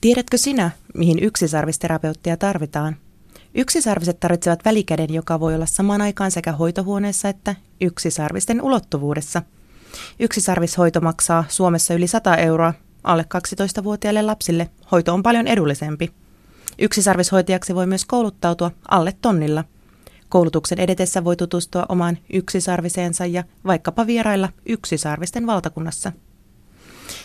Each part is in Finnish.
Tiedätkö sinä, mihin yksisarvisterapeuttia tarvitaan? Yksisarviset tarvitsevat välikäden, joka voi olla samaan aikaan sekä hoitohuoneessa että yksisarvisten ulottuvuudessa. Yksisarvishoito maksaa Suomessa yli 100 euroa. Alle 12-vuotiaille lapsille hoito on paljon edullisempi. Yksisarvishoitajaksi voi myös kouluttautua alle tonnilla. Koulutuksen edetessä voi tutustua omaan yksisarviseensa ja vaikkapa vierailla yksisarvisten valtakunnassa.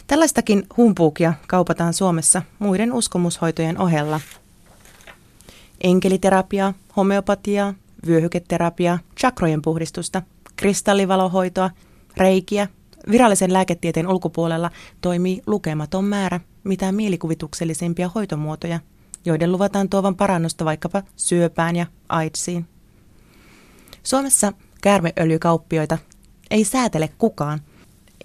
Tällaistakin humpuukia kaupataan Suomessa muiden uskomushoitojen ohella. Enkeliterapiaa, homeopatiaa, vyöhyketerapiaa, chakrojen puhdistusta, kristallivalohoitoa, reikiä, virallisen lääketieteen ulkopuolella toimii lukematon määrä mitään mielikuvituksellisimpia hoitomuotoja, joiden luvataan tuovan parannusta vaikkapa syöpään ja AIDSiin. Suomessa käärmeöljykauppioita ei säätele kukaan –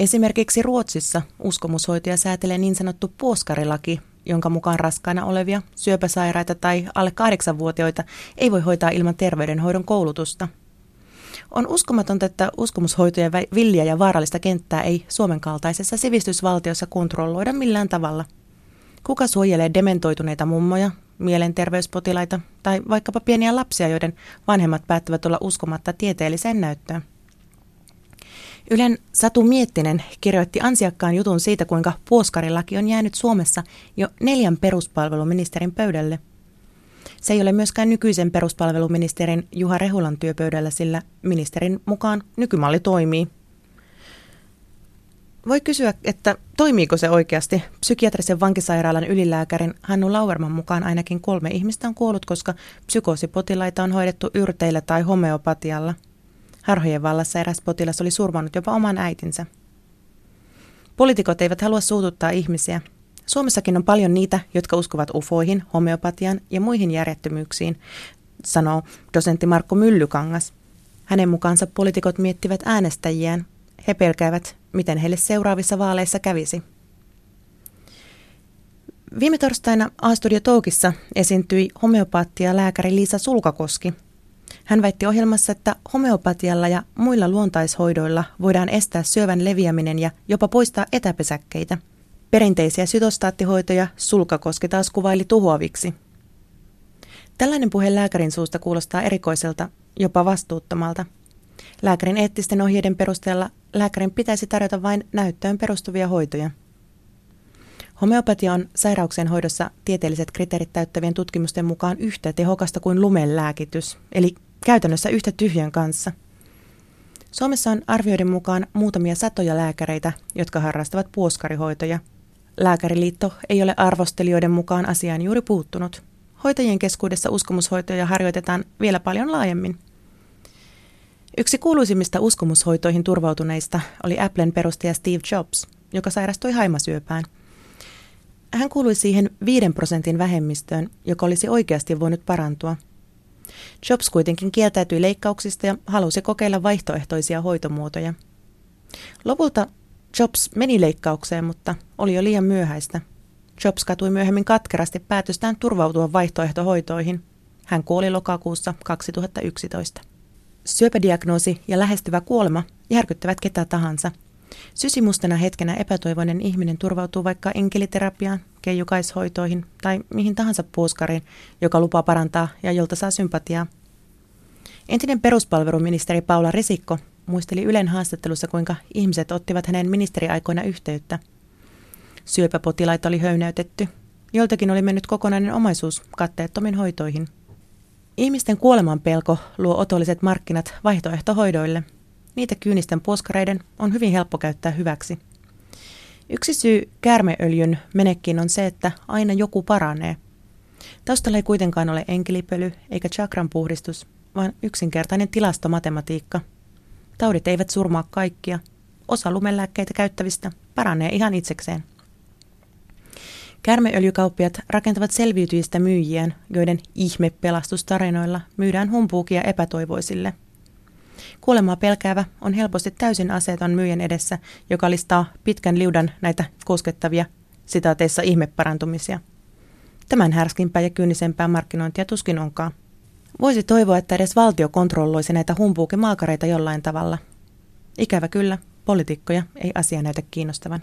Esimerkiksi Ruotsissa uskomushoitaja säätelee niin sanottu puoskarilaki, jonka mukaan raskaana olevia, syöpäsairaita tai alle kahdeksanvuotiaita ei voi hoitaa ilman terveydenhoidon koulutusta. On uskomatonta, että uskomushoitojen villiä ja vaarallista kenttää ei Suomen kaltaisessa sivistysvaltiossa kontrolloida millään tavalla. Kuka suojelee dementoituneita mummoja, mielenterveyspotilaita tai vaikkapa pieniä lapsia, joiden vanhemmat päättävät olla uskomatta tieteelliseen näyttöön? Ylen Satu Miettinen kirjoitti ansiakkaan jutun siitä, kuinka puoskarilaki on jäänyt Suomessa jo neljän peruspalveluministerin pöydälle. Se ei ole myöskään nykyisen peruspalveluministerin Juha Rehulan työpöydällä, sillä ministerin mukaan nykymalli toimii. Voi kysyä, että toimiiko se oikeasti? Psykiatrisen vankisairaalan ylilääkärin Hannu Lauerman mukaan ainakin kolme ihmistä on kuollut, koska psykoosipotilaita on hoidettu yrteillä tai homeopatialla – Harhojen vallassa eräs potilas oli surmannut jopa oman äitinsä. Poliitikot eivät halua suututtaa ihmisiä. Suomessakin on paljon niitä, jotka uskovat ufoihin, homeopatian ja muihin järjettömyyksiin, sanoo dosentti Markko Myllykangas. Hänen mukaansa poliitikot miettivät äänestäjiään. He pelkäävät, miten heille seuraavissa vaaleissa kävisi. Viime torstaina A-studio Toukissa esiintyi homeopaattia lääkäri Liisa Sulkakoski – hän väitti ohjelmassa, että homeopatialla ja muilla luontaishoidoilla voidaan estää syövän leviäminen ja jopa poistaa etäpesäkkeitä. Perinteisiä sytostaattihoitoja Sulkakoski taas kuvaili tuhoaviksi. Tällainen puhe lääkärin suusta kuulostaa erikoiselta, jopa vastuuttomalta. Lääkärin eettisten ohjeiden perusteella lääkärin pitäisi tarjota vain näyttöön perustuvia hoitoja. Homeopatia on sairauksien hoidossa tieteelliset kriteerit täyttävien tutkimusten mukaan yhtä tehokasta kuin lumen lääkitys, eli käytännössä yhtä tyhjän kanssa. Suomessa on arvioiden mukaan muutamia satoja lääkäreitä, jotka harrastavat puoskarihoitoja. Lääkäriliitto ei ole arvostelijoiden mukaan asiaan juuri puuttunut. Hoitajien keskuudessa uskomushoitoja harjoitetaan vielä paljon laajemmin. Yksi kuuluisimmista uskomushoitoihin turvautuneista oli Applen perustaja Steve Jobs, joka sairastui haimasyöpään. Hän kuului siihen 5 prosentin vähemmistöön, joka olisi oikeasti voinut parantua – Jobs kuitenkin kieltäytyi leikkauksista ja halusi kokeilla vaihtoehtoisia hoitomuotoja. Lopulta Jobs meni leikkaukseen, mutta oli jo liian myöhäistä. Jobs katui myöhemmin katkerasti päätöstään turvautua vaihtoehtohoitoihin. Hän kuoli lokakuussa 2011. Syöpädiagnoosi ja lähestyvä kuolema järkyttävät ketä tahansa. Sysimustena hetkenä epätoivoinen ihminen turvautuu vaikka enkeliterapiaan, keijukaishoitoihin tai mihin tahansa puuskariin, joka lupaa parantaa ja jolta saa sympatiaa. Entinen peruspalveluministeri Paula Risikko muisteli Ylen haastattelussa, kuinka ihmiset ottivat hänen ministeriaikoina yhteyttä. Syöpäpotilaita oli höynäytetty. Joltakin oli mennyt kokonainen omaisuus katteettomin hoitoihin. Ihmisten kuoleman pelko luo otolliset markkinat vaihtoehtohoidoille. Niitä kyynisten puoskareiden on hyvin helppo käyttää hyväksi – Yksi syy käärmeöljyn menekkiin on se, että aina joku paranee. Taustalla ei kuitenkaan ole enkelipöly eikä chakran puhdistus, vaan yksinkertainen tilastomatematiikka. Taudit eivät surmaa kaikkia. Osa lumelääkkeitä käyttävistä paranee ihan itsekseen. Kärmeöljykauppiat rakentavat selviytyjistä myyjiään, joiden ihme-pelastustarinoilla myydään humpuukia epätoivoisille – Kuolemaa pelkäävä on helposti täysin aseeton myyjän edessä, joka listaa pitkän liudan näitä koskettavia sitaateissa ihmeparantumisia. Tämän härskimpää ja kyynisempää markkinointia tuskin onkaan. Voisi toivoa, että edes valtio kontrolloisi näitä humpuukimaakareita jollain tavalla. Ikävä kyllä, poliitikkoja ei asia näytä kiinnostavan.